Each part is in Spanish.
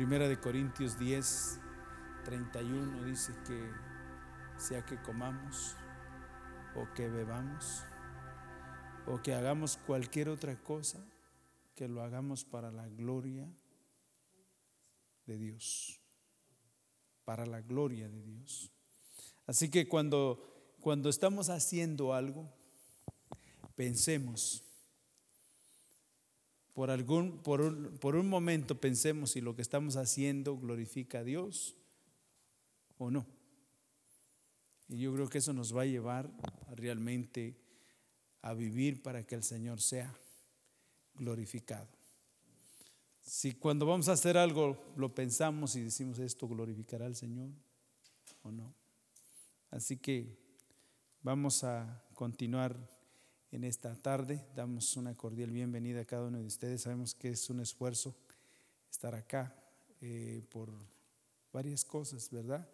Primera de Corintios 10, 31 dice que sea que comamos o que bebamos o que hagamos cualquier otra cosa, que lo hagamos para la gloria de Dios, para la gloria de Dios. Así que cuando, cuando estamos haciendo algo, pensemos, por, algún, por, un, por un momento pensemos si lo que estamos haciendo glorifica a Dios o no. Y yo creo que eso nos va a llevar realmente a vivir para que el Señor sea glorificado. Si cuando vamos a hacer algo lo pensamos y decimos esto glorificará al Señor o no. Así que vamos a continuar en esta tarde. Damos una cordial bienvenida a cada uno de ustedes. Sabemos que es un esfuerzo estar acá eh, por varias cosas, ¿verdad?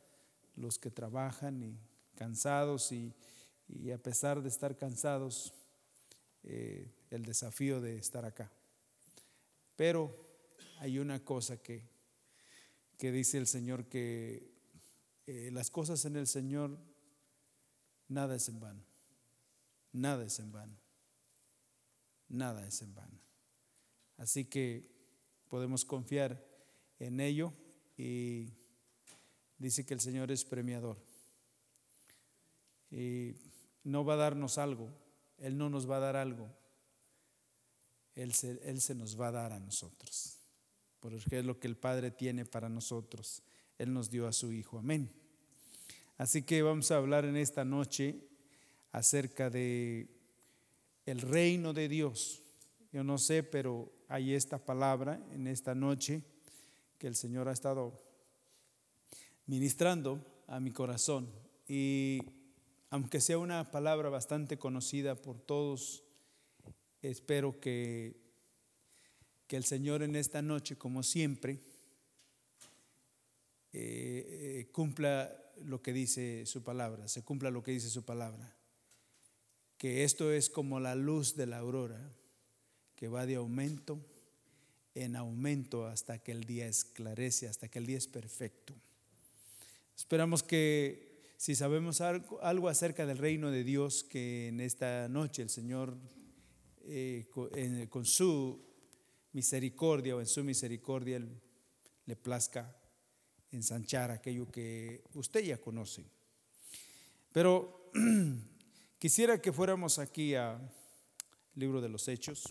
Los que trabajan y cansados y, a pesar de estar cansados, eh, el desafío de estar acá. Pero hay una cosa que, que dice el Señor, que eh, las cosas en el Señor, nada es en vano, nada es en vano, nada es en vano. Así que podemos confiar en ello y dice que el Señor es premiador. Y no va a darnos algo, Él no nos va a dar algo, Él se, Él se nos va a dar a nosotros, porque es lo que el Padre tiene para nosotros. Él nos dio a su Hijo, amén. Así que vamos a hablar en esta noche acerca de el reino de Dios. Yo no sé, pero hay esta palabra en esta noche que el Señor ha estado ministrando a mi corazón. Y aunque sea una palabra bastante conocida por todos, espero que, que el Señor en esta noche, como siempre, eh, eh, cumpla lo que dice su palabra, se cumpla lo que dice su palabra. Que esto es como la luz de la aurora, que va de aumento en aumento hasta que el día esclarece, hasta que el día es perfecto. Esperamos que si sabemos algo, acerca del reino de Dios, que en esta noche el Señor, eh, con, su misericordia o en su misericordia, le plazca ensanchar aquello que usted ya conoce. Pero quisiera que fuéramos aquí al libro de los Hechos,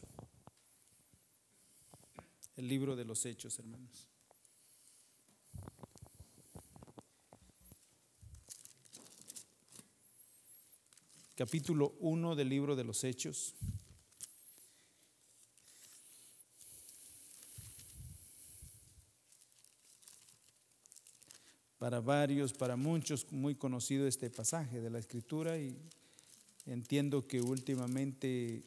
el libro de los Hechos, hermanos. capítulo 1 del libro de los Hechos. Para varios, para muchos, muy conocido este pasaje de la Escritura y entiendo que últimamente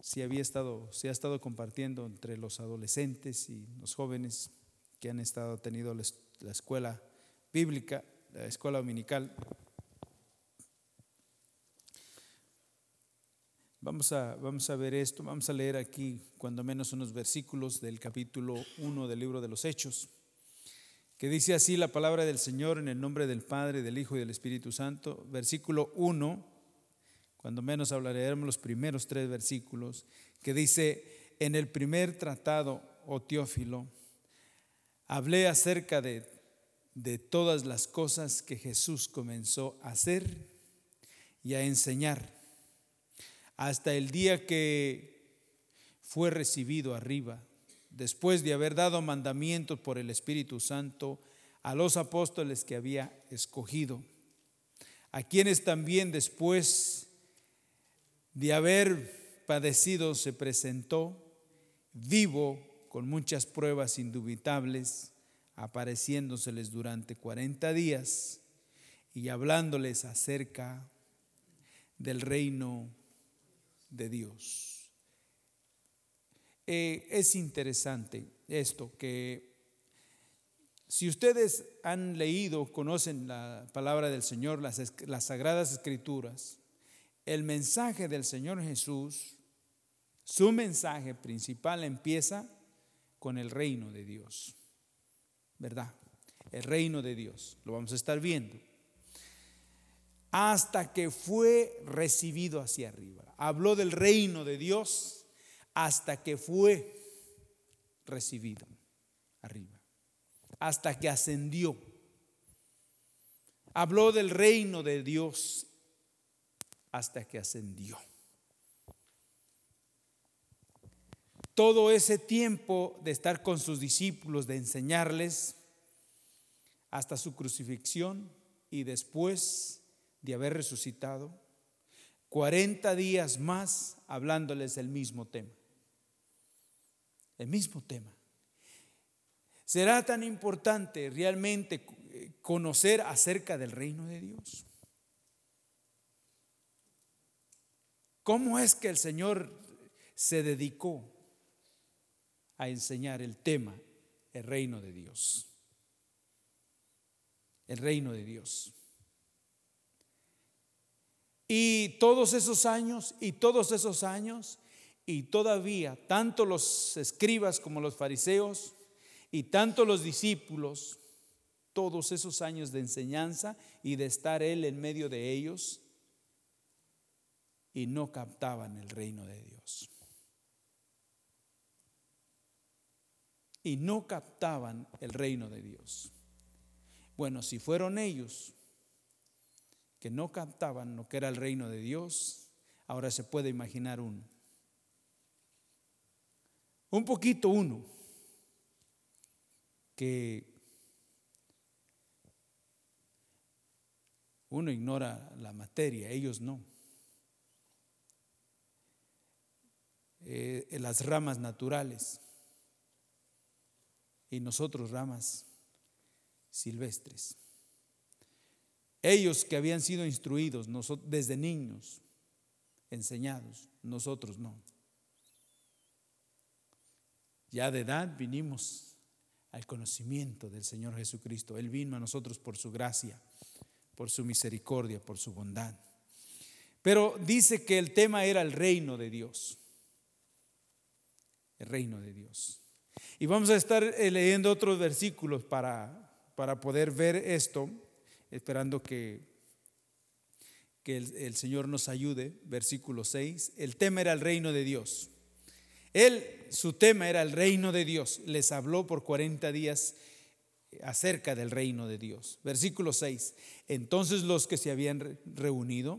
se había estado, se ha estado compartiendo entre los adolescentes y los jóvenes que han estado teniendo la escuela bíblica, la escuela dominical. Vamos a, vamos a ver esto, vamos a leer aquí cuando menos unos versículos del capítulo 1 del libro de los Hechos, que dice así la palabra del Señor en el nombre del Padre, del Hijo y del Espíritu Santo. Versículo 1, cuando menos hablaremos los primeros tres versículos, que dice, en el primer tratado, oh Teófilo, hablé acerca de, de todas las cosas que Jesús comenzó a hacer y a enseñar hasta el día que fue recibido arriba, después de haber dado mandamientos por el Espíritu Santo a los apóstoles que había escogido, a quienes también después de haber padecido se presentó vivo con muchas pruebas indubitables, apareciéndoseles durante 40 días y hablándoles acerca del reino de Dios. Eh, es interesante esto, que si ustedes han leído, conocen la palabra del Señor, las, las sagradas escrituras, el mensaje del Señor Jesús, su mensaje principal empieza con el reino de Dios. ¿Verdad? El reino de Dios. Lo vamos a estar viendo. Hasta que fue recibido hacia arriba. Habló del reino de Dios hasta que fue recibido arriba. Hasta que ascendió. Habló del reino de Dios hasta que ascendió. todo ese tiempo de estar con sus discípulos, de enseñarles hasta su crucifixión y después de haber resucitado, 40 días más hablándoles el mismo tema. El mismo tema. ¿Será tan importante realmente conocer acerca del reino de Dios? ¿Cómo es que el Señor se dedicó a enseñar el tema, el reino de Dios. El reino de Dios. Y todos esos años, y todos esos años, y todavía, tanto los escribas como los fariseos, y tanto los discípulos, todos esos años de enseñanza y de estar Él en medio de ellos, y no captaban el reino de Dios. y no captaban el reino de Dios. Bueno, si fueron ellos que no captaban lo que era el reino de Dios, ahora se puede imaginar uno. Un poquito uno que uno ignora la materia, ellos no. Eh, las ramas naturales y nosotros ramas silvestres. Ellos que habían sido instruidos desde niños, enseñados, nosotros no. Ya de edad vinimos al conocimiento del Señor Jesucristo. Él vino a nosotros por su gracia, por su misericordia, por su bondad. Pero dice que el tema era el reino de Dios. El reino de Dios. Y vamos a estar eh, leyendo otros versículos para, para poder ver esto, esperando que, que el, el, Señor nos ayude. Versículo 6. El tema era el reino de Dios. Él, su tema era el reino de Dios. Les habló por 40 días acerca del reino de Dios. Versículo 6. Entonces los que se habían reunido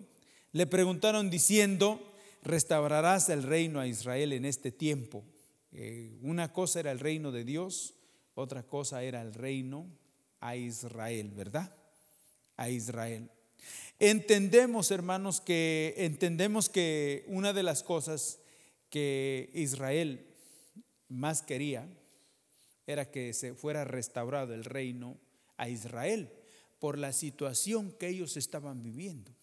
le preguntaron diciendo, ¿restaurarás el reino a Israel en este tiempo? Eh, una cosa era el reino de Dios, otra cosa era el reino a Israel, ¿verdad? A Israel. Entendemos, hermanos, que entendemos que una de las cosas que Israel más quería era que se fuera restaurado el reino a Israel por la situación que ellos estaban viviendo.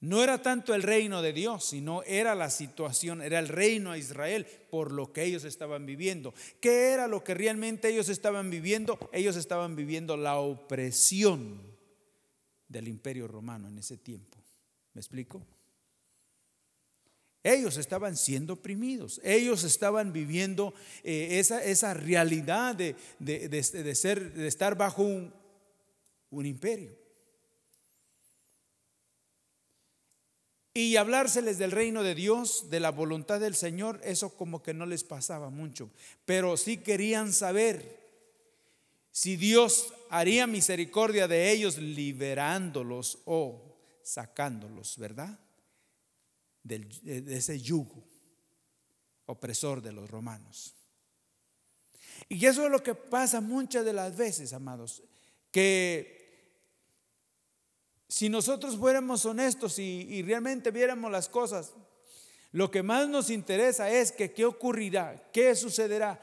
No era tanto el reino de Dios, sino era la situación, era el reino a Israel por lo que ellos estaban viviendo. ¿Qué era lo que realmente ellos estaban viviendo? Ellos estaban viviendo la opresión del imperio romano en ese tiempo. ¿Me explico? Ellos estaban siendo oprimidos, ellos estaban viviendo eh, esa, realidad de, de, ser, de estar bajo un, un imperio. Y hablárseles del reino de Dios, de la voluntad del Señor, eso como que no les pasaba mucho. Pero sí querían saber si Dios haría misericordia de ellos liberándolos o sacándolos, ¿verdad? De ese yugo opresor de los romanos. Y eso es lo que pasa muchas de las veces, amados, que si nosotros fuéramos honestos y, realmente viéramos las cosas, lo que más nos interesa es que qué ocurrirá, qué sucederá.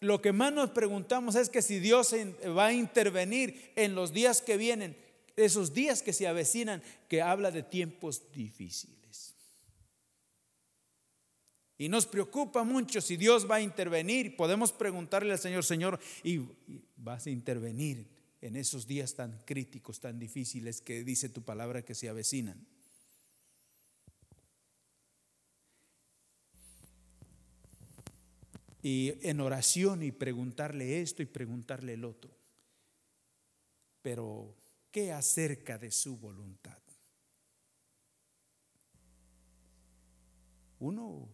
Lo que más nos preguntamos es que si Dios va a intervenir en los días que vienen, esos días que se avecinan, que habla de tiempos difíciles. Y nos preocupa mucho si Dios va a intervenir. Podemos preguntarle al Señor, Señor, y vas a intervenir en esos días tan críticos, tan difíciles que dice tu palabra que se avecinan. y en oración y preguntarle esto y preguntarle el otro. Pero, ¿qué acerca de su voluntad? Uno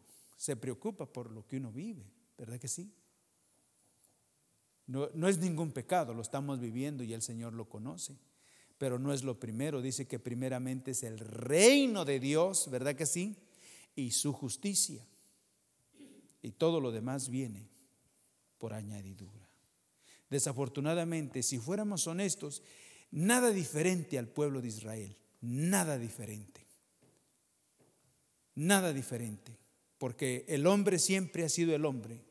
se preocupa por lo que uno vive, ¿verdad que sí? No, no es ningún pecado, lo estamos viviendo y el Señor lo conoce pero no es lo primero. Dice que primeramente es el reino de Dios, ¿verdad que sí? Y su justicia. Y todo lo demás viene por añadidura. Desafortunadamente, si fuéramos honestos, nada diferente al pueblo de Israel, nada diferente. Nada diferente, porque el hombre siempre ha sido el hombre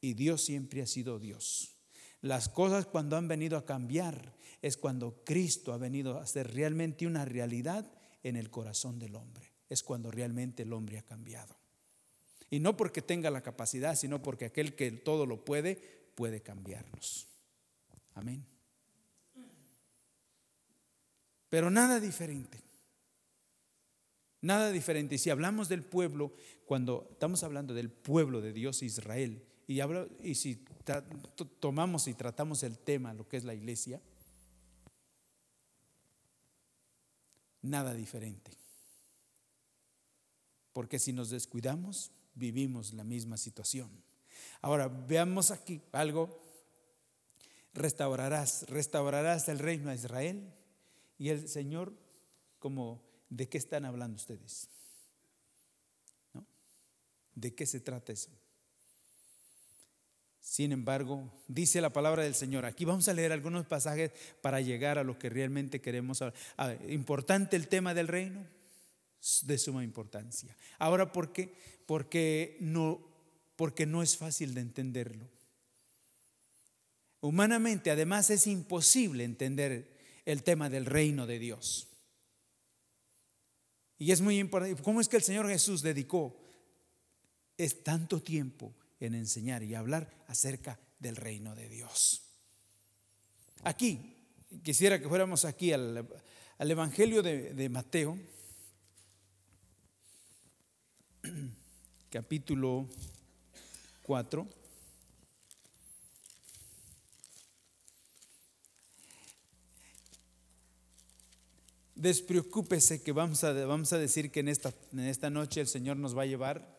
y Dios siempre ha sido Dios. Las cosas cuando han venido a cambiar es cuando Cristo ha venido a ser realmente una realidad en el corazón del hombre. Es cuando realmente el hombre ha cambiado. Y no porque tenga la capacidad, sino porque aquel que todo lo puede, puede cambiarnos. Amén. Pero nada diferente. Nada diferente. Y si hablamos del pueblo, cuando estamos hablando del pueblo de Dios Israel, y, hablo, y si tomamos y tratamos el tema, lo que es la iglesia, nada diferente. Porque si nos descuidamos, vivimos la misma situación. Ahora, veamos aquí algo. Restaurarás, restaurarás el reino a Israel. Y el Señor, como, ¿de qué están hablando ustedes? ¿No? ¿De qué se trata eso? Sin embargo, dice la palabra del Señor. Aquí vamos a leer algunos pasajes para llegar a lo que realmente queremos. importante el tema del reino, de suma importancia. Ahora, ¿por qué? Porque no, porque no es fácil de entenderlo. Humanamente, además, es imposible entender el tema del reino de Dios. Y es muy importante. ¿Cómo es que el Señor Jesús dedicó es tanto tiempo en enseñar y hablar acerca del reino de Dios. Aquí, quisiera que fuéramos aquí al, Evangelio de, de Mateo, capítulo 4. Despreocúpese que vamos a, vamos a decir que en esta, en esta noche el Señor nos va a llevar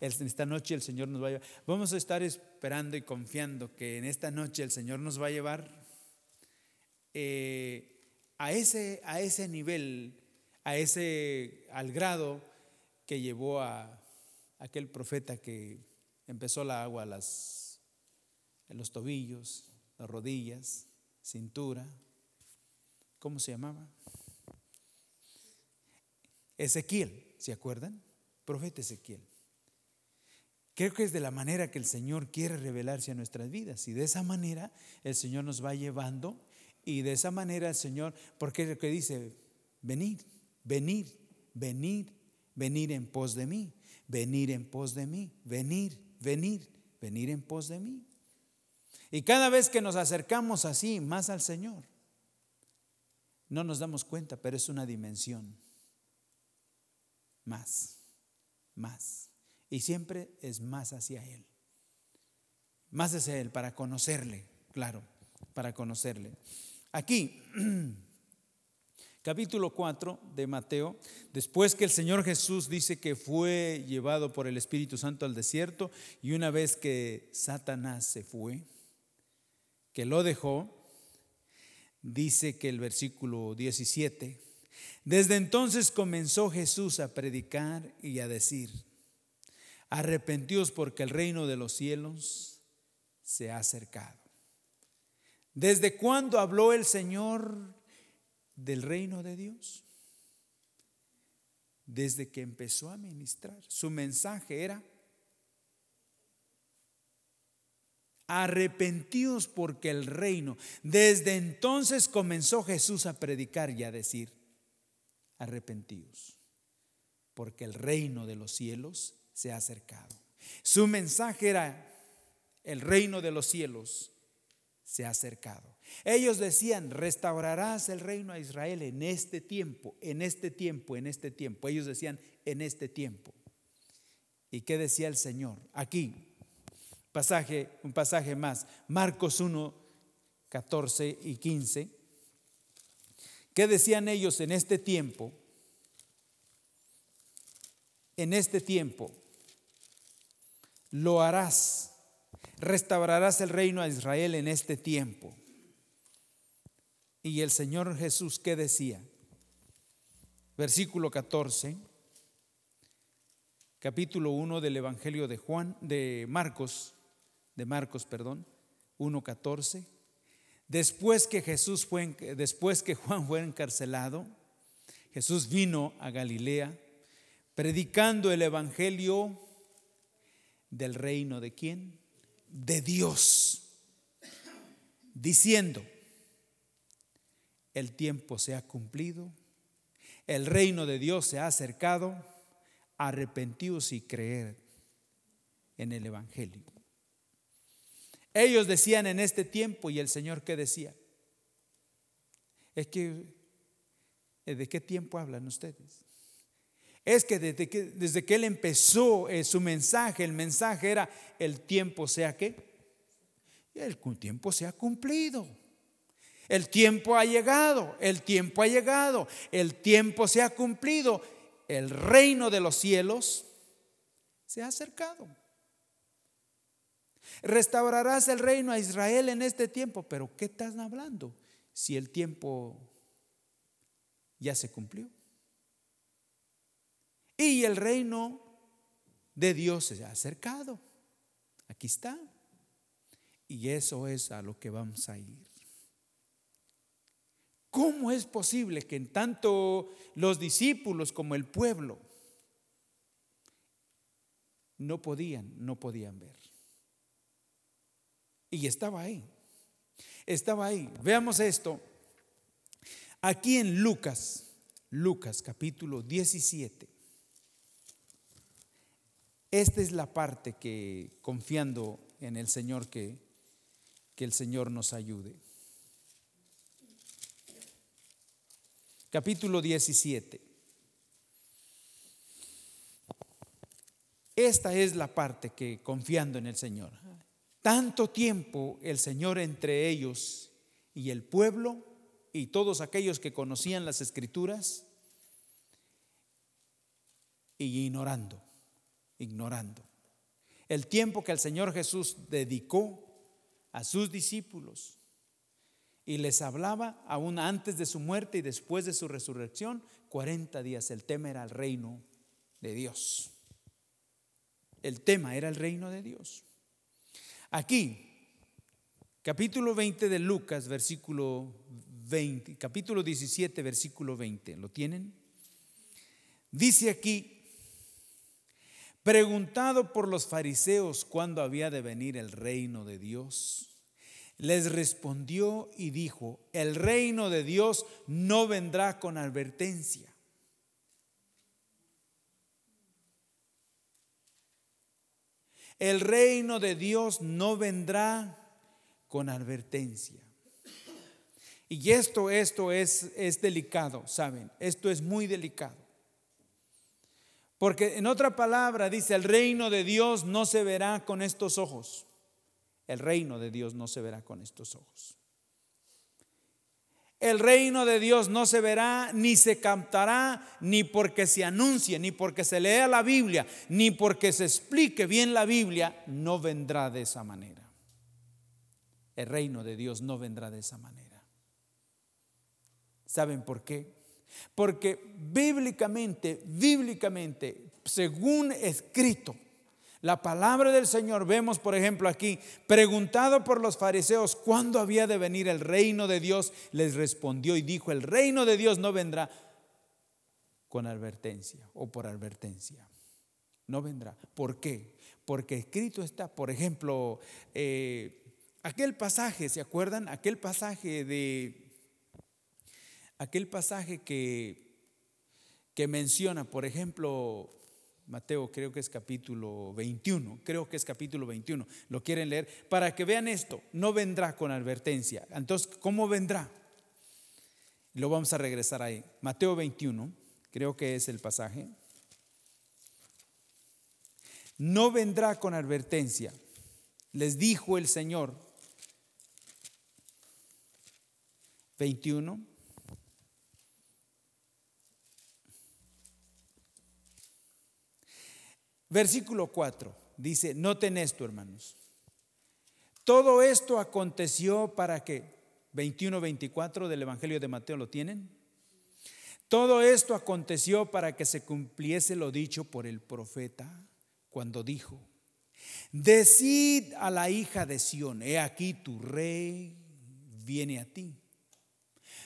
esta noche el Señor nos va a llevar. Vamos a estar esperando y confiando que en esta noche el Señor nos va a llevar eh, a, ese, a ese nivel, a ese, al grado que llevó a aquel profeta que empezó la agua a las, en los tobillos, las rodillas, cintura. ¿Cómo se llamaba? Ezequiel, ¿se acuerdan? Profeta Ezequiel. Creo que es de la manera que el Señor quiere revelarse a nuestras vidas. Y de esa manera el Señor nos va llevando. Y de esa manera el Señor, porque es lo que dice, venir, venir, venir, venir en pos de mí, venir en pos de mí, venir, venir, venir en pos de mí. Y cada vez que nos acercamos así más al Señor, no nos damos cuenta, pero es una dimensión más, más. Y siempre es más hacia Él. Más hacia Él, para conocerle, claro, para conocerle. Aquí, capítulo 4 de Mateo, después que el Señor Jesús dice que fue llevado por el Espíritu Santo al desierto y una vez que Satanás se fue, que lo dejó, dice que el versículo 17, desde entonces comenzó Jesús a predicar y a decir, Arrepentíos porque el reino de los cielos se ha acercado. ¿Desde cuándo habló el Señor del reino de Dios? Desde que empezó a ministrar. Su mensaje era, arrepentíos porque el reino. Desde entonces comenzó Jesús a predicar y a decir, arrepentíos porque el reino de los cielos se ha acercado. Su mensaje era, el reino de los cielos se ha acercado. Ellos decían, restaurarás el reino a Israel en este tiempo, en este tiempo, en este tiempo. Ellos decían, en este tiempo. ¿Y qué decía el Señor? Aquí, pasaje, un pasaje más, Marcos 1, 14 y 15. ¿Qué decían ellos en este tiempo? En este tiempo lo harás, restaurarás el reino a Israel en este tiempo. Y el Señor Jesús, ¿qué decía? Versículo 14 capítulo 1 del Evangelio de Juan, de Marcos, de Marcos, perdón, 1.14. Después que Jesús fue, después que Juan fue encarcelado, Jesús vino a Galilea predicando el Evangelio del reino de quién? De Dios, diciendo, el tiempo se ha cumplido, el reino de Dios se ha acercado arrepentidos y creer en el Evangelio. Ellos decían en este tiempo, y el Señor que decía, es que, eh, ¿de qué tiempo hablan ustedes? Es que desde que, Él empezó eh, su mensaje, el mensaje era, el tiempo sea que, el tiempo se ha cumplido. El tiempo ha llegado, el tiempo ha llegado, el tiempo se ha cumplido el reino de los cielos se ha acercado. Restaurarás el reino a Israel en este tiempo, pero ¿qué estás hablando si el tiempo ya se cumplió? Y el reino de Dios se ha acercado. Aquí está. Y eso es a lo que vamos a ir. ¿Cómo es posible que en tanto los discípulos como el pueblo no podían, no podían ver? Y estaba ahí, estaba ahí. Veamos esto. Aquí en Lucas, Lucas capítulo 17. Esta es la parte que confiando en el Señor que, que el Señor nos ayude. capítulo 17. Esta es la parte que confiando en el Señor. Tanto tiempo el Señor entre ellos y el pueblo y todos aquellos que conocían las escrituras y ignorando, ignorando. El tiempo que el Señor Jesús dedicó a sus discípulos y les hablaba aún antes de su muerte y después de su resurrección, 40 días. El tema era el reino de Dios. El tema era el reino de Dios. Aquí, capítulo 20 de Lucas, versículo 20, capítulo 17, versículo 20, ¿lo tienen? Dice aquí, preguntado por los fariseos cuándo había de venir el reino de Dios les respondió y dijo, el reino de Dios no vendrá con advertencia. El reino de Dios no vendrá con advertencia. Y esto, esto es, es delicado, ¿saben? Esto es muy delicado. Porque en otra palabra dice, el reino de Dios no se verá con estos ojos. El reino de Dios no se verá con estos ojos. El reino de Dios no se verá ni se cantará ni porque se anuncie, ni porque se lea la Biblia, ni porque se explique bien la Biblia, no vendrá de esa manera. El reino de Dios no vendrá de esa manera. ¿Saben por qué? Porque bíblicamente, bíblicamente, según escrito, la palabra del Señor, vemos por ejemplo aquí, preguntado por los fariseos cuándo había de venir el reino de Dios, les respondió y dijo, el reino de Dios no vendrá con advertencia o por advertencia. No vendrá. ¿Por qué? Porque escrito está, por ejemplo, eh, aquel pasaje, ¿se acuerdan? Aquel pasaje de, aquel pasaje que, que menciona, por ejemplo, Mateo creo que es capítulo 21, creo que es capítulo 21, lo quieren leer, para que vean esto, no vendrá con advertencia. Entonces, ¿cómo vendrá? Lo vamos a regresar ahí. Mateo 21, creo que es el pasaje. No vendrá con advertencia. les dijo el Señor. 21. Versículo 4 dice, noten esto hermanos. Todo esto aconteció para que, 21-24 del Evangelio de Mateo lo tienen. Todo esto aconteció para que se cumpliese lo dicho por el profeta cuando dijo, decid a la hija de Sión, he aquí tu rey viene a ti,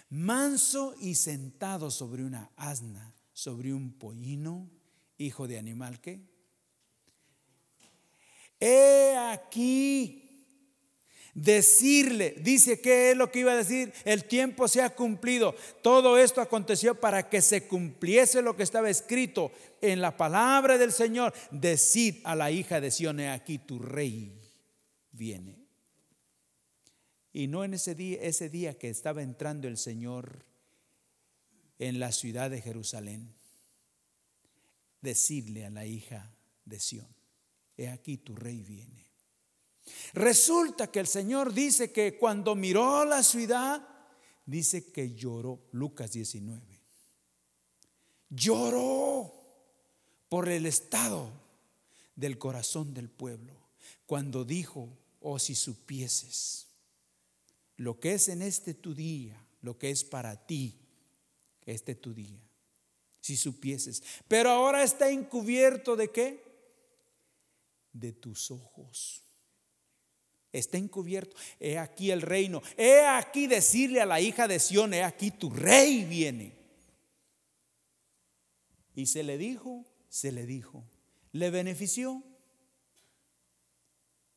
manso y sentado sobre una asna, sobre un pollino, hijo de animal que He aquí decirle, dice que es lo que iba a decir, el tiempo se ha cumplido. Todo esto aconteció para que se cumpliese lo que estaba escrito en la palabra del Señor. Decid a la hija de Sión, aquí tu rey viene. Y no en ese día, ese día que estaba entrando el Señor en la ciudad de Jerusalén, decirle a la hija de Sión he aquí tu rey viene. Resulta que el Señor dice que cuando miró la ciudad, dice que lloró, Lucas 19. Lloró por el estado del corazón del pueblo, cuando dijo, oh si supieses lo que es en este tu día, lo que es para ti, este tu día, si supieses. Pero ahora está encubierto de qué? De tus ojos. Está encubierto. He aquí el reino. He aquí decirle a la hija de Sión, he aquí tu rey viene. Y se le dijo, se le dijo. ¿Le benefició?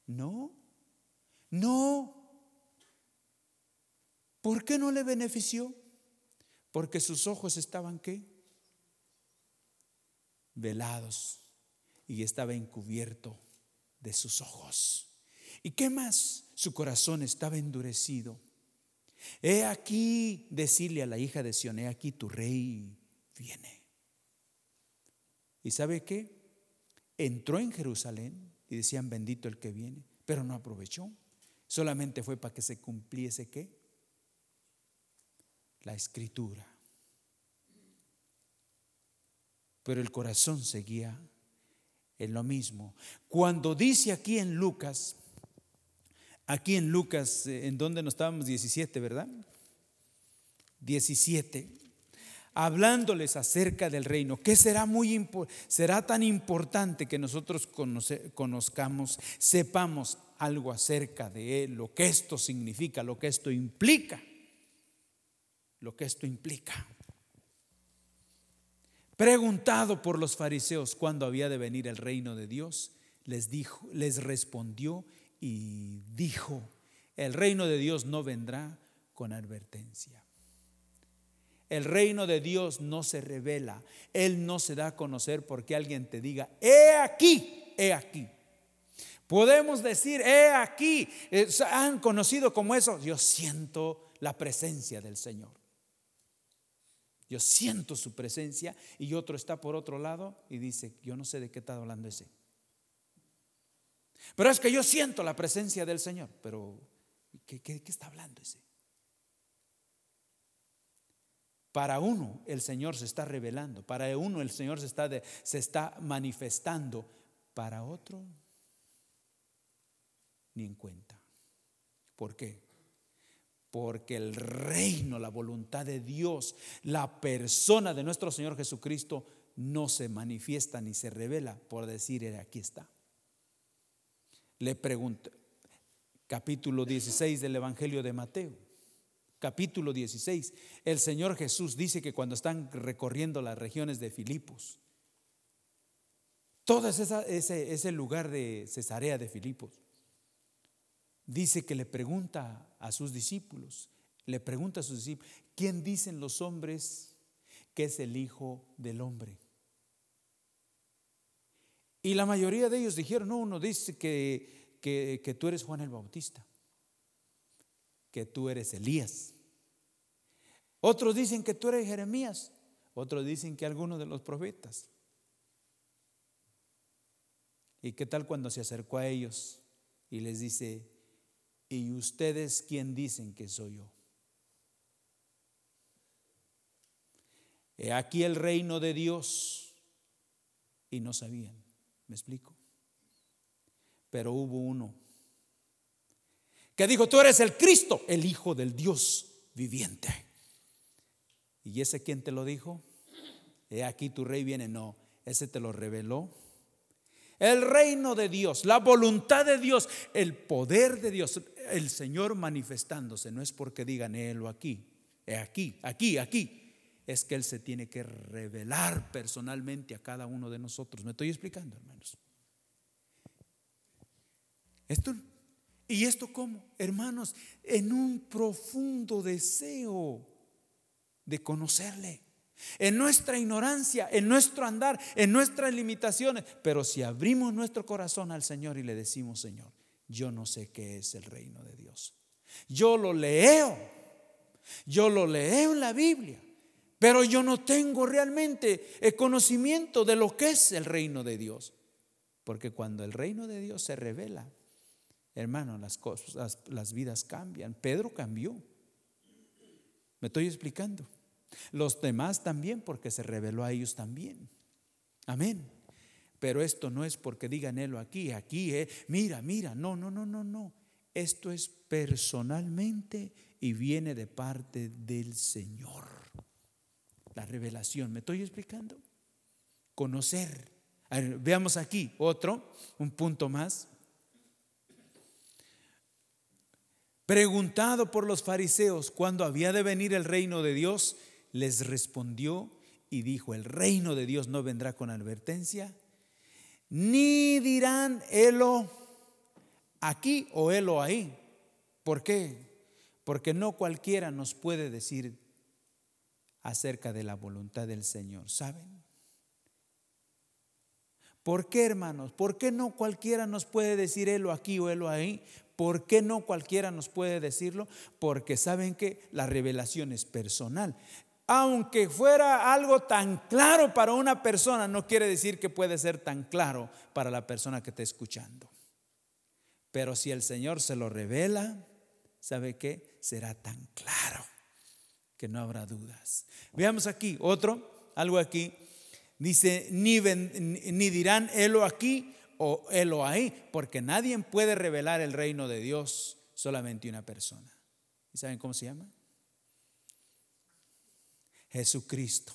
No, no. ¿Por qué no le benefició? Porque sus ojos estaban qué? Velados y estaba encubierto de sus ojos. ¿Y qué más? Su corazón estaba endurecido. He aquí decirle a la hija de Sion, he aquí tu rey viene. ¿Y sabe qué? Entró en Jerusalén y decían bendito el que viene, pero no aprovechó. Solamente fue para que se cumpliese qué? La escritura. Pero el corazón seguía en lo mismo. Cuando dice aquí en Lucas, aquí en Lucas, eh, en donde nos estábamos 17, ¿verdad? 17, hablándoles acerca del reino, que será muy será tan importante que nosotros conozcamos, sepamos algo acerca de él, lo que esto significa, lo que esto implica, lo que esto implica. Preguntado por los fariseos cuándo había de venir el reino de Dios, les dijo, les respondió y dijo, el reino de Dios no vendrá con advertencia. El reino de Dios no se revela, Él no se da a conocer porque alguien te diga, he aquí, he aquí. Podemos decir, he aquí, han conocido como eso, yo siento la presencia del Señor. Yo siento su presencia y otro está por otro lado y dice, yo no sé de qué está hablando ese. Pero es que yo siento la presencia del Señor, pero ¿qué, qué, está hablando ese? Para uno el Señor se está revelando, para uno el Señor se está, se está manifestando, para otro ni en cuenta. ¿Por qué? Porque el reino, la voluntad de Dios, la persona de nuestro Señor Jesucristo no se manifiesta ni se revela por decir, aquí está. Le pregunto, capítulo 16 del Evangelio de Mateo, capítulo 16, el Señor Jesús dice que cuando están recorriendo las regiones de Filipos, todo ese, ese lugar de Cesarea de Filipos, dice que le pregunta a sus discípulos, le pregunta a sus discípulos, ¿quién dicen los hombres que es el Hijo del Hombre? Y la mayoría de ellos dijeron, no, uno dice que, que, tú eres Juan el Bautista, que tú eres Elías. Otros dicen que tú eres Jeremías, otros dicen que alguno de los profetas. ¿Y qué tal cuando se acercó a ellos y les dice, ¿y ustedes quién dicen que soy yo? He aquí el reino de Dios. Y no sabían, ¿me explico? Pero hubo uno que dijo, tú eres el Cristo, el Hijo del Dios viviente. ¿Y ese quién te lo dijo? He aquí tu rey viene. No, ese te lo reveló. El reino de Dios, la voluntad de Dios, el poder de Dios, el Señor manifestándose. No es porque digan él o aquí, aquí, aquí, aquí. Es que Él se tiene que revelar personalmente a cada uno de nosotros. ¿Me estoy explicando, hermanos? Esto ¿Y esto cómo? Hermanos, en un profundo deseo de conocerle. En nuestra ignorancia, en nuestro andar, en nuestras limitaciones. Pero si abrimos nuestro corazón al Señor y le decimos, Señor, yo no sé qué es el reino de Dios. Yo lo leo. Yo lo leo en la Biblia. Pero yo no tengo realmente el conocimiento de lo que es el reino de Dios. Porque cuando el reino de Dios se revela, Hermano, las cosas, las, vidas cambian. Pedro cambió. ¿Me estoy explicando? Los demás también, porque se reveló a ellos también. Amén. Pero esto no es porque digan él aquí, aquí, eh, mira, mira. No, no, no, no, no. Esto es personalmente y viene de parte del Señor. La revelación. ¿Me estoy explicando? Conocer. veamos aquí otro, un punto más. Preguntado por los fariseos cuándo había de venir el reino de Dios, les respondió y dijo, el reino de Dios no vendrá con advertencia, ni dirán helo aquí o helo ahí. ¿Por qué? Porque no cualquiera nos puede decir acerca de la voluntad del Señor, ¿saben? ¿Por qué, hermanos? ¿Por qué no cualquiera nos puede decir helo aquí o helo ahí? ¿Por qué no cualquiera nos puede decirlo? Porque saben que la revelación es personal. Aunque fuera algo tan claro para una persona, no quiere decir que puede ser tan claro para la persona que está escuchando. Pero si el Señor se lo revela, ¿sabe qué? Será tan claro que no habrá dudas. Veamos aquí otro, algo aquí. Dice, ni, ni dirán, helo aquí o helo ahí, porque nadie puede revelar el reino de Dios, solamente una persona. ¿Y saben cómo se llama? Jesucristo.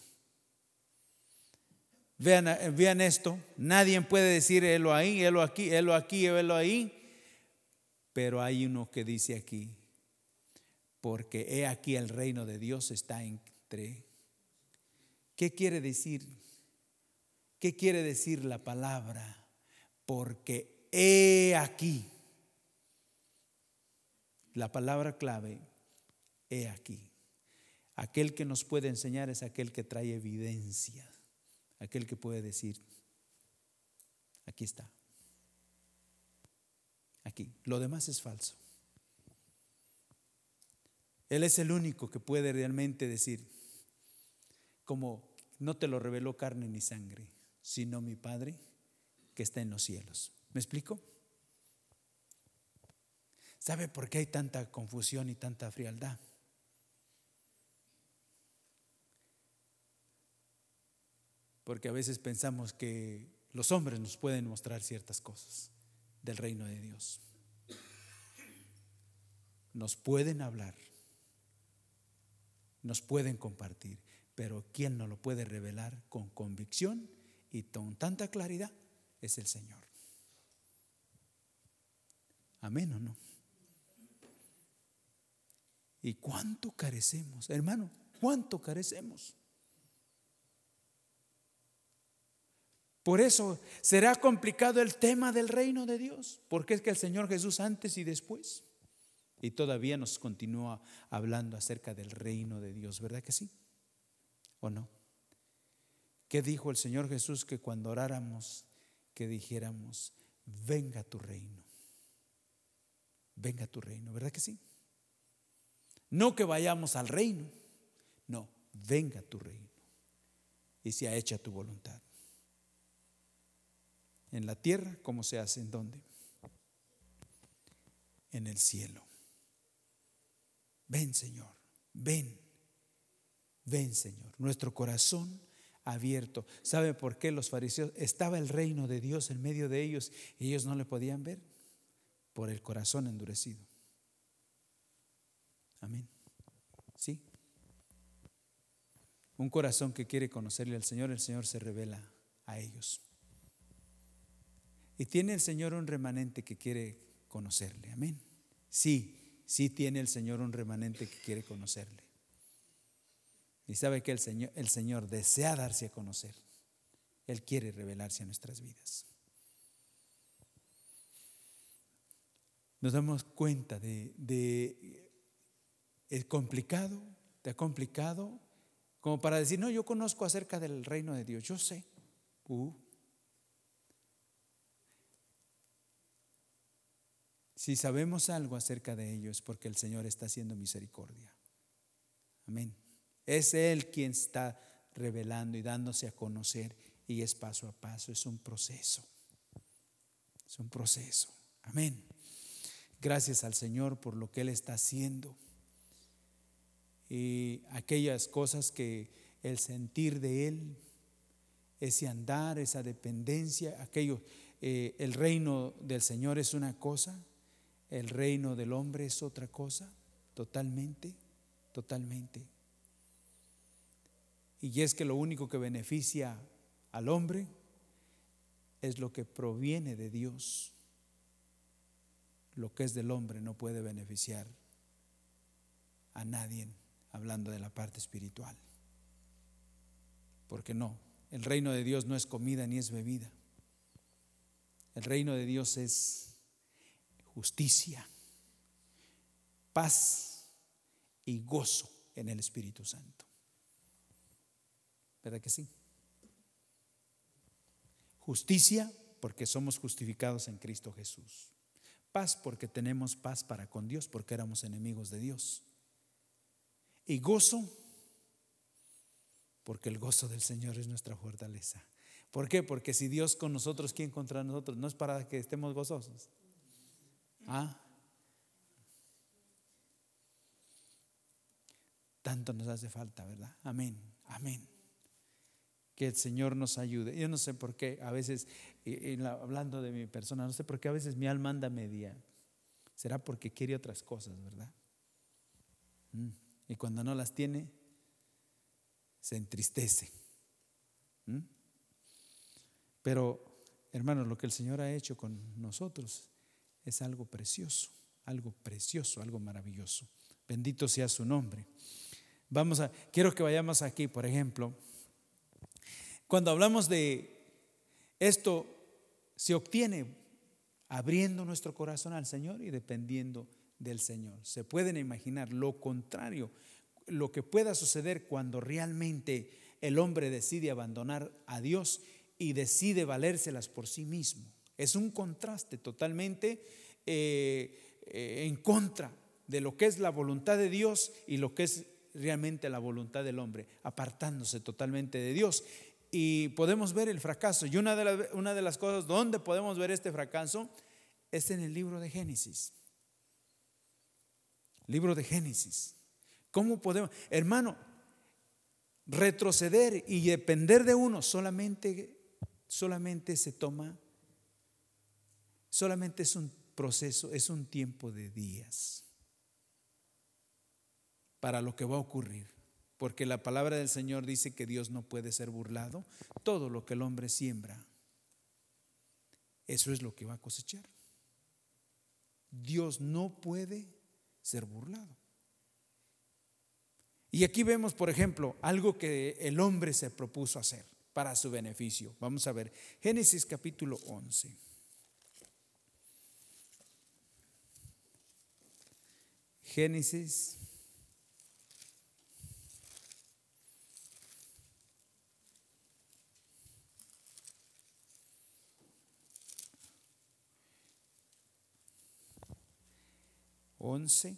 Vean, vean esto, nadie puede decir helo ahí, helo aquí, helo aquí, helo ahí, pero hay uno que dice aquí, porque he aquí el reino de Dios está entre. ¿Qué quiere decir? ¿Qué quiere decir la palabra? porque he aquí. La palabra clave, he aquí. Aquel que nos puede enseñar es aquel que trae evidencia, aquel que puede decir, aquí está, aquí. Lo demás es falso. Él es el único que puede realmente decir, como no te lo reveló carne ni sangre, sino mi Padre que está en los cielos. ¿Me explico? ¿Sabe por qué hay tanta confusión y tanta frialdad? Porque a veces pensamos que los hombres nos pueden mostrar ciertas cosas del reino de Dios. Nos pueden hablar, nos pueden compartir, pero ¿quién nos lo puede revelar con convicción y con tanta claridad? es el Señor. Amén o no. ¿Y cuánto carecemos, hermano? ¿Cuánto carecemos? Por eso será complicado el tema del reino de Dios, porque es que el Señor Jesús antes y después, y todavía nos continúa hablando acerca del reino de Dios, ¿verdad que sí? ¿O no? ¿Qué dijo el Señor Jesús que cuando oráramos que dijéramos, venga tu reino, venga tu reino, ¿verdad que sí? No que vayamos al reino, no, venga tu reino y sea hecha tu voluntad. En la tierra, como se hace en dónde? en el cielo. Ven, Señor, ven, ven, Señor. Nuestro corazón abierto. ¿Sabe por qué los fariseos? Estaba el reino de Dios en medio de ellos y ellos no le podían ver por el corazón endurecido. Amén. ¿Sí? Un corazón que quiere conocerle al Señor, el Señor se revela a ellos. Y tiene el Señor un remanente que quiere conocerle. Amén. Sí, sí tiene el Señor un remanente que quiere conocerle. Y sabe que el Señor, el Señor desea darse a conocer. Él quiere revelarse a nuestras vidas. Nos damos cuenta de, de es complicado, te ha complicado, como para decir, no, yo conozco acerca del reino de Dios, yo sé. Uh. Si sabemos algo acerca de ello es porque el Señor está haciendo misericordia. Amén. Es Él quien está revelando y dándose a conocer y es paso a paso, es un proceso. Es un proceso. Amén. Gracias al Señor por lo que Él está haciendo. Y aquellas cosas que el sentir de Él, ese andar, esa dependencia, aquello, eh, el reino del Señor es una cosa, el reino del hombre es otra cosa, totalmente, totalmente. Y es que lo único que beneficia al hombre es lo que proviene de Dios. Lo que es del hombre no puede beneficiar a nadie, hablando de la parte espiritual. Porque no, el reino de Dios no es comida ni es bebida. El reino de Dios es justicia, paz y gozo en el Espíritu Santo. ¿Verdad que sí? Justicia porque somos justificados en Cristo Jesús. Paz porque tenemos paz para con Dios, porque éramos enemigos de Dios. Y gozo porque el gozo del Señor es nuestra fortaleza. ¿Por qué? Porque si Dios con nosotros, ¿quién contra nosotros? No es para que estemos gozosos. ¿Ah? Tanto nos hace falta, ¿verdad? Amén, amén que el Señor nos ayude. Yo no sé por qué, a veces, hablando de mi persona, no sé por qué a veces mi alma anda media. Será porque quiere otras cosas, ¿verdad? Mm. Y cuando no las tiene, se entristece. Mm. Pero, hermanos, lo que el Señor ha hecho con nosotros es algo precioso, algo precioso, algo maravilloso. Bendito sea su nombre. Vamos a, quiero que vayamos aquí, por ejemplo, cuando hablamos de esto, se obtiene abriendo nuestro corazón al Señor y dependiendo del Señor. Se pueden imaginar lo contrario, lo que pueda suceder cuando realmente el hombre decide abandonar a Dios y decide valérselas por sí mismo. Es un contraste totalmente eh, eh, en contra de lo que es la voluntad de Dios y lo que es realmente la voluntad del hombre, apartándose totalmente de Dios y podemos ver el fracaso. Y una de, una de las cosas donde podemos ver este fracaso es en el libro de Génesis. Libro de Génesis. ¿Cómo podemos, hermano, retroceder y depender de uno solamente solamente se toma solamente es un proceso, es un tiempo de días para lo que va a ocurrir porque la palabra del Señor dice que Dios no puede ser burlado. Todo lo que el hombre siembra, eso es lo que va a cosechar. Dios no puede ser burlado. Y aquí vemos, por ejemplo, algo que el hombre se propuso hacer para su beneficio. Vamos a ver, Génesis capítulo 11. Génesis 11.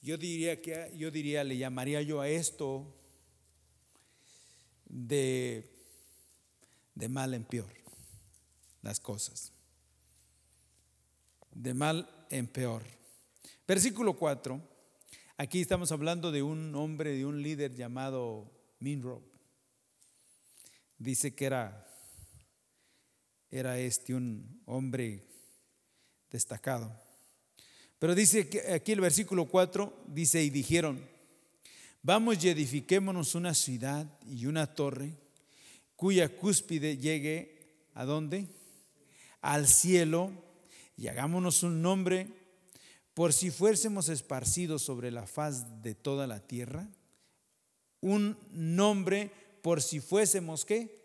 Yo diría que yo diría le llamaría yo a esto de de mal en peor las cosas. de mal en peor. Versículo 4. Aquí estamos hablando de un hombre, de un líder llamado Minro. Dice que era, era este un hombre destacado. Pero dice que aquí el versículo 4 dice, y dijeron, vamos y edifiquémonos una ciudad y una torre cuya cúspide llegue a dónde? Al cielo y hagámonos un nombre por si fuésemos esparcidos sobre la faz de toda la tierra. Un nombre por si fuésemos qué?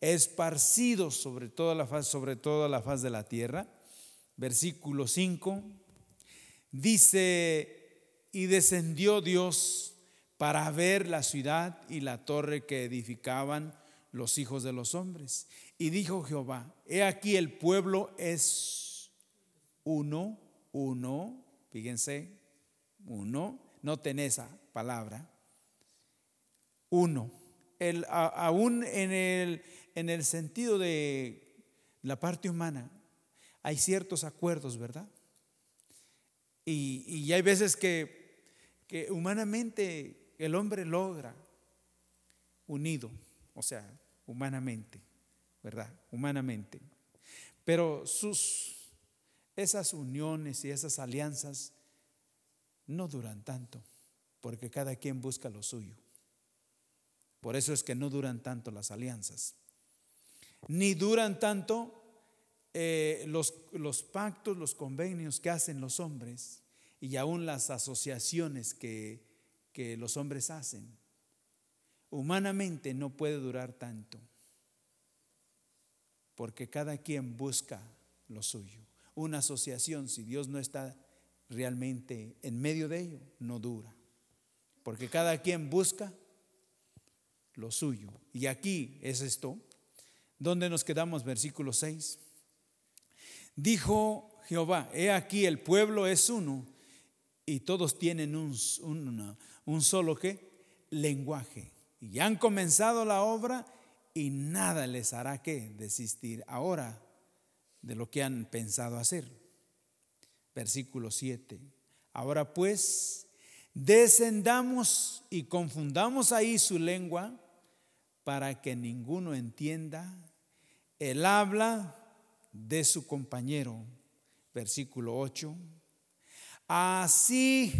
Esparcidos sobre toda la faz, sobre toda la faz de la tierra. Versículo 5 dice, y descendió Dios para ver la ciudad y la torre que edificaban los hijos de los hombres. Y dijo Jehová, he aquí el pueblo es uno, uno, fíjense, uno, noten esa palabra, uno. El, aún en el, en el sentido de la parte humana, hay ciertos acuerdos, ¿verdad? Y, y hay veces que, que humanamente el hombre logra unido, o sea, humanamente, ¿verdad? Humanamente. Pero sus, esas uniones y esas alianzas no duran tanto, porque cada quien busca lo suyo. Por eso es que no duran tanto las alianzas. Ni duran tanto eh, los, pactos, los convenios que hacen los hombres y aún las asociaciones que los hombres hacen humanamente no puede durar tanto, porque cada quien busca lo suyo. Una asociación, si Dios no está realmente en medio de ello, no dura, porque cada quien busca lo suyo. Y aquí es esto, donde nos quedamos, versículo 6. Dijo Jehová, he aquí el pueblo es uno y todos tienen un, un, solo ¿qué? lenguaje y han comenzado la obra y nada les hará que desistir ahora de lo que han pensado hacer. Versículo 7. Ahora pues, descendamos y confundamos ahí su lengua para que ninguno entienda el habla de su compañero. Versículo 8. Así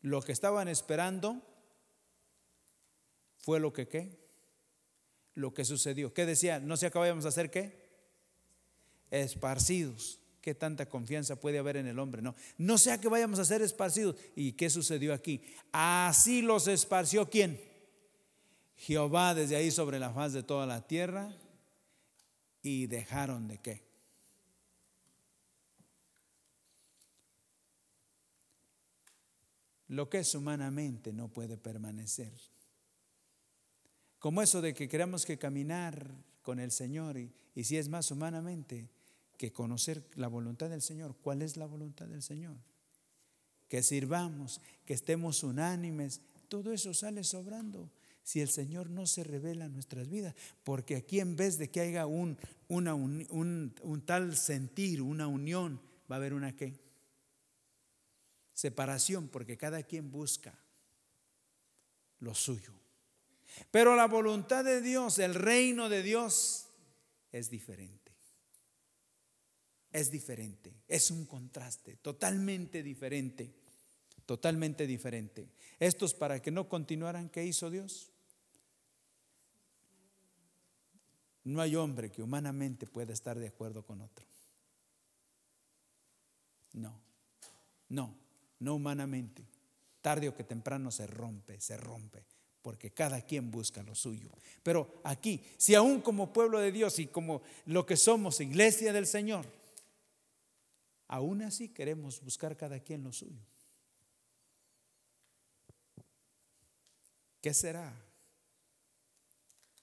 lo que estaban esperando fue lo que qué? Lo que sucedió. ¿Qué decía? ¿No se acabamos a hacer qué? Esparcidos. ¿Qué tanta confianza puede haber en el hombre? No, no sea que vayamos a ser esparcidos. ¿Y qué sucedió aquí? Así los esparció quién? Jehová desde ahí sobre la faz de toda la tierra y dejaron de qué? Lo que es humanamente no puede permanecer. Como eso de que queremos que caminar con el Señor y, si es más humanamente que conocer la voluntad del Señor. ¿Cuál es la voluntad del Señor? Que sirvamos, que estemos unánimes. Todo eso sale sobrando si el Señor no se revela en nuestras vidas. Porque aquí en vez de que haya un, un tal sentir, una unión, va a haber una qué? Separación, porque cada quien busca lo suyo. Pero la voluntad de Dios, el reino de Dios, es diferente. Es diferente, es un contraste, totalmente diferente, totalmente diferente. Estos para que no continuaran, ¿qué hizo Dios? No hay hombre que humanamente pueda estar de acuerdo con otro. No, no, no humanamente. Tarde o que temprano se rompe, se rompe porque cada quien busca lo suyo. Pero aquí, si aún como pueblo de Dios y como lo que somos, iglesia del Señor, aún así queremos buscar cada quien lo suyo. ¿Qué será?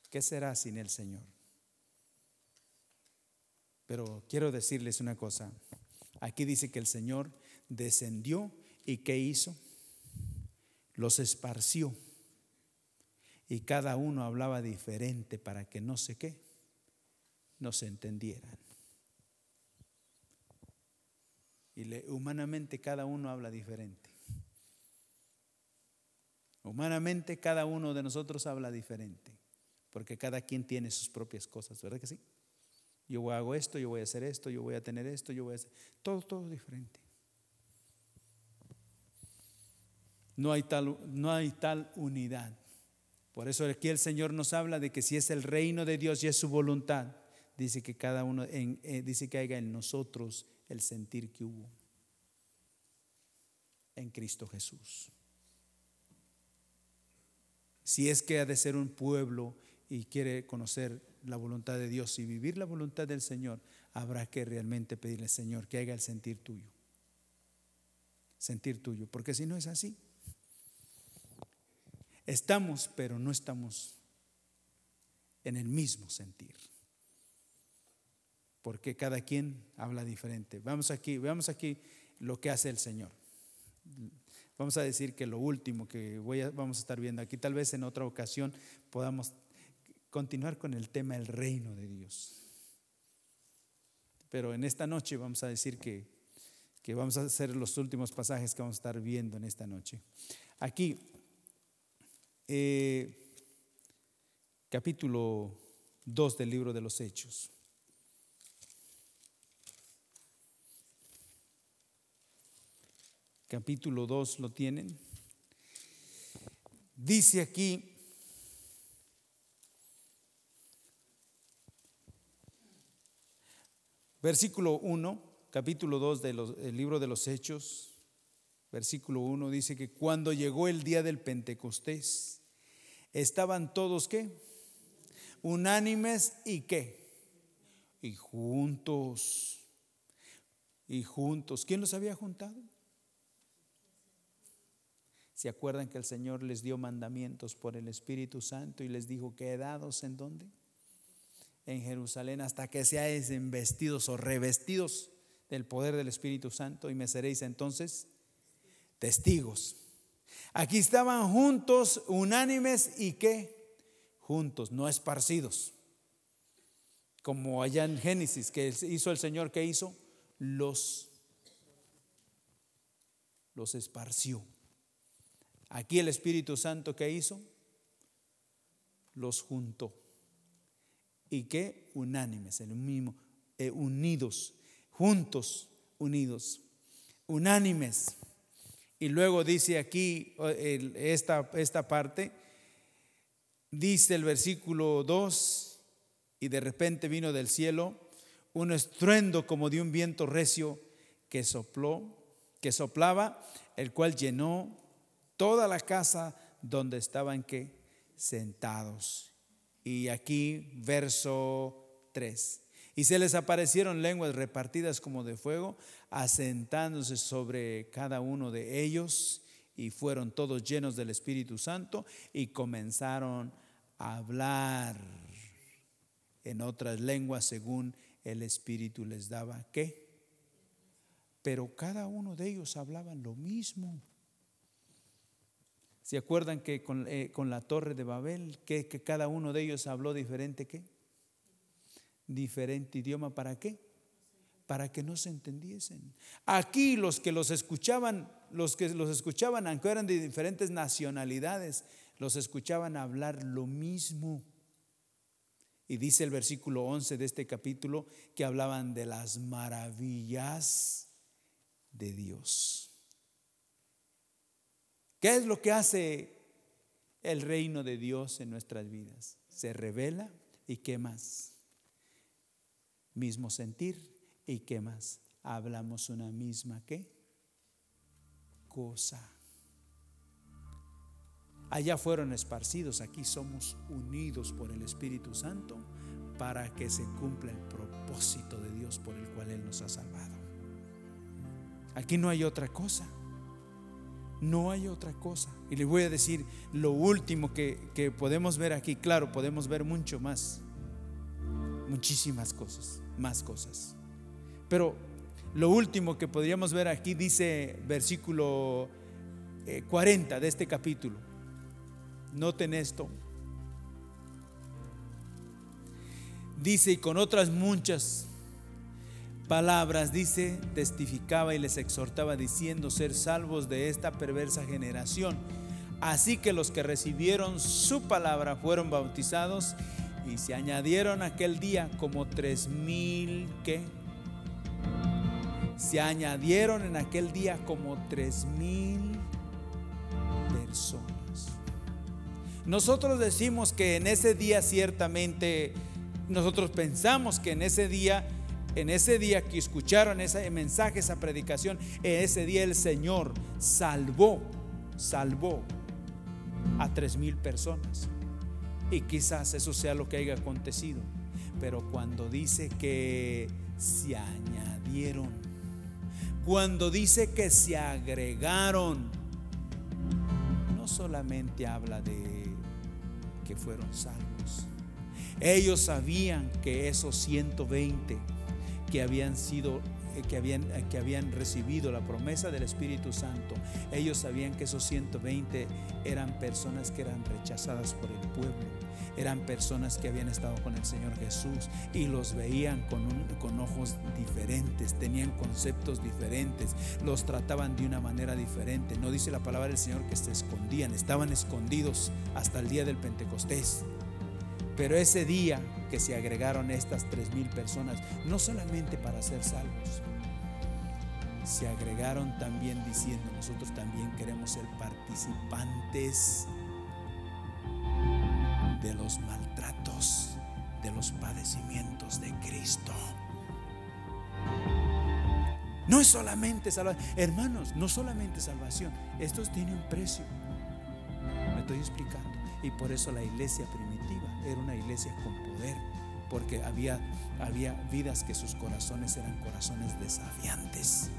¿Qué será sin el Señor? Pero quiero decirles una cosa. Aquí dice que el Señor descendió y ¿qué hizo? Los esparció y cada uno hablaba diferente para que no sé qué, no se entendieran. Y humanamente cada uno habla diferente. Humanamente cada uno de nosotros habla diferente, porque cada quien tiene sus propias cosas, ¿verdad que sí? Yo hago esto, yo voy a hacer esto, yo voy a tener esto, yo voy a hacer... Todo, todo diferente. No hay tal, no hay tal unidad. Por eso aquí el Señor nos habla de que si es el reino de Dios y es su voluntad, dice que cada uno, en, eh, dice que haya en nosotros el sentir que hubo en Cristo Jesús. Si es que ha de ser un pueblo y quiere conocer la voluntad de Dios y vivir la voluntad del Señor, habrá que realmente pedirle, Señor, que haga el sentir tuyo. Sentir tuyo, porque si no es así, estamos, pero no estamos en el mismo sentir. Porque cada quien habla diferente. Vamos aquí, veamos aquí lo que hace el Señor. Vamos a decir que lo último que vamos a estar viendo aquí, tal vez en otra ocasión podamos continuar con el tema del reino de Dios. Pero en esta noche vamos a decir que, que vamos a hacer los últimos pasajes que vamos a estar viendo en esta noche. Aquí, eh, capítulo 2 del libro de los Hechos. Capítulo 2 lo tienen. Dice aquí, Versículo 1, capítulo 2 del libro de los Hechos, versículo 1 dice que cuando llegó el día del Pentecostés, estaban todos qué? Unánimes y qué? Y juntos. Y juntos. ¿Quién los había juntado? ¿Se acuerdan que el Señor les dio mandamientos por el Espíritu Santo y les dijo, quedados en dónde? en Jerusalén hasta que seáis vestidos o revestidos del poder del Espíritu Santo y me seréis entonces testigos. Aquí estaban juntos, unánimes y qué? Juntos, no esparcidos. Como allá en Génesis, que hizo el Señor, ¿qué hizo? Los, los esparció. Aquí el Espíritu Santo, ¿qué hizo? Los juntó y que unánimes, el mismo, eh, unidos, juntos, unidos, unánimes. Y luego dice aquí esta, esta parte, dice el versículo 2, y de repente vino del cielo un estruendo como de un viento recio que sopló, que soplaba, el cual llenó toda la casa donde estaban sentados. Y aquí verso 3. Y se les aparecieron lenguas repartidas como de fuego, asentándose sobre cada uno de ellos, y fueron todos llenos del Espíritu Santo y comenzaron a hablar en otras lenguas según el Espíritu les daba. ¿Qué? Pero cada uno de ellos hablaba lo mismo. ¿Se acuerdan que con, eh, la torre de Babel, que, que, cada uno de ellos habló diferente qué? Diferente idioma, ¿para qué? Para que no se entendiesen. Aquí los que los escuchaban, los que los escuchaban, aunque eran de diferentes nacionalidades, los escuchaban hablar lo mismo. Y dice el versículo 11 de este capítulo que hablaban de las maravillas de Dios. ¿Qué es lo que hace el reino de Dios en nuestras vidas? Se revela y qué más. Mismo sentir y qué más. Hablamos una misma qué cosa. Allá fueron esparcidos, aquí somos unidos por el Espíritu Santo para que se cumpla el propósito de Dios por el cual Él nos ha salvado. Aquí no hay otra cosa. No hay otra cosa. Y les voy a decir lo último que, podemos ver aquí. Claro, podemos ver mucho más. Muchísimas cosas, más cosas. Pero lo último que podríamos ver aquí dice versículo 40 eh, de este capítulo. Noten esto. Dice, y con otras muchas palabras, dice, testificaba y les exhortaba diciendo ser salvos de esta perversa generación. Así que los que recibieron su palabra fueron bautizados y se añadieron aquel día como tres mil que se añadieron en aquel día como tres mil personas. Nosotros decimos que en ese día ciertamente, nosotros pensamos que en ese día, en ese día que escucharon ese mensaje, esa predicación, en ese día el Señor salvó, salvó a tres mil personas. Y quizás eso sea lo que haya acontecido. Pero cuando dice que se añadieron, cuando dice que se agregaron, no solamente habla de que fueron salvos. Ellos sabían que esos 120 que habían sido que habían, eh, que habían recibido la promesa del Espíritu Santo, ellos sabían que esos 120 eran personas que eran rechazadas por el pueblo, eran personas que habían estado con el Señor Jesús y los veían con, con ojos diferentes, tenían conceptos diferentes, los trataban de una manera diferente. No dice la palabra del Señor que se escondían, estaban escondidos hasta el día del Pentecostés. Pero ese día que se agregaron estas tres mil personas, no solamente para ser salvos, se agregaron también diciendo, nosotros también queremos ser participantes de los maltratos, de los padecimientos de Cristo. No es solamente salvación, hermanos, no solamente salvación, esto tiene un precio. Me estoy explicando. Y por eso la iglesia primitiva era una iglesia con poder, porque había, había vidas que sus corazones eran corazones desafiantes.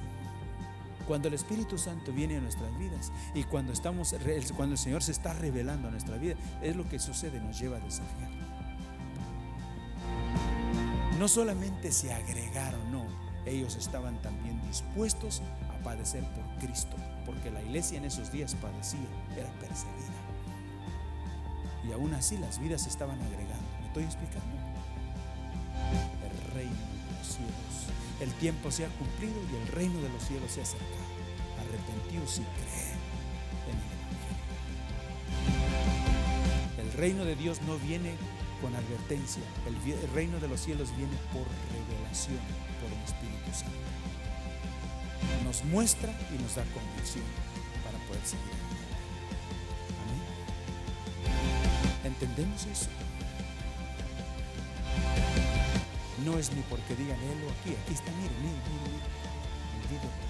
Cuando el Espíritu Santo viene a nuestras vidas y cuando, estamos, cuando el Señor se está revelando a nuestra vida, es lo que sucede, nos lleva a desafiar. No solamente se agregaron, no, ellos estaban también dispuestos a padecer por Cristo, porque la iglesia en esos días padecía, era perseguida. Y aún así las vidas se estaban agregando. ¿Me estoy explicando? El reino de los cielos. El tiempo se ha cumplido y el reino de los cielos se ha acercado. Arrepentidos y creen en el Evangelio. El reino de Dios no viene con advertencia. El reino de los cielos viene por revelación, por el Espíritu Santo. Nos muestra y nos da convicción para poder seguir. ¿Entendemos eso? No es ni porque digan él aquí, aquí está, miren, miren, miren, miren.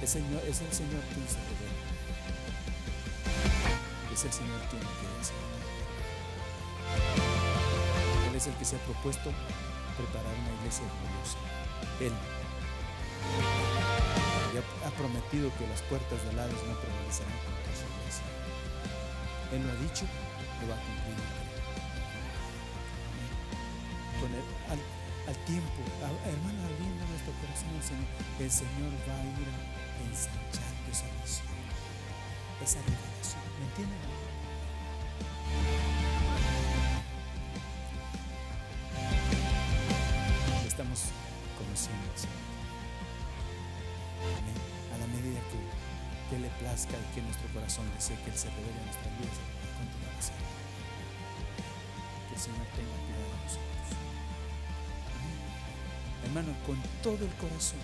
El es el Señor quien se revela. Es el Señor quien quiere hacer. Él es el que se ha propuesto preparar una iglesia gloriosa. Él ha prometido que las puertas del lado no prevalecerán contra su iglesia. Él lo ha dicho va a cumplir. Con el, al, al, tiempo, hermano, abriendo nuestro corazón al Señor, el Señor va a ir ensanchando esa visión, esa revelación. ¿Me entienden? Estamos conociendo al Señor. A la medida que, que le plazca y que nuestro corazón desee que Él se revele en nuestra vida. Señor tenga cuidado de nosotros. Hermano, con todo el corazón,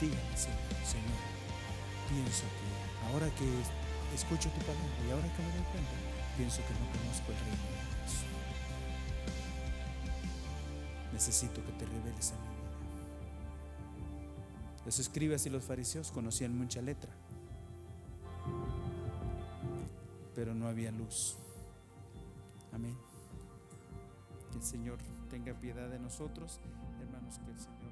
dígale, Señor, Señor, pienso que ahora que escucho tu palabra y ahora que me doy cuenta, pienso que no conozco el reino de Dios. Necesito que te reveles a mi vida. Los escribas y los fariseos conocían mucha letra, pero no había luz. Amén. Señor tenga piedad de nosotros, hermanos, que el Señor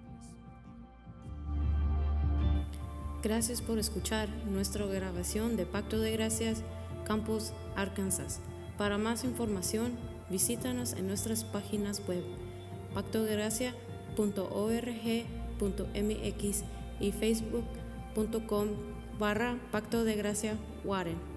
Gracias por escuchar nuestra grabación de Pacto de Gracias, Campus Arkansas. Para más información, visítanos en nuestras páginas web pactodegracia.org.mx y facebook.com barra Pacto de Gracia Warren.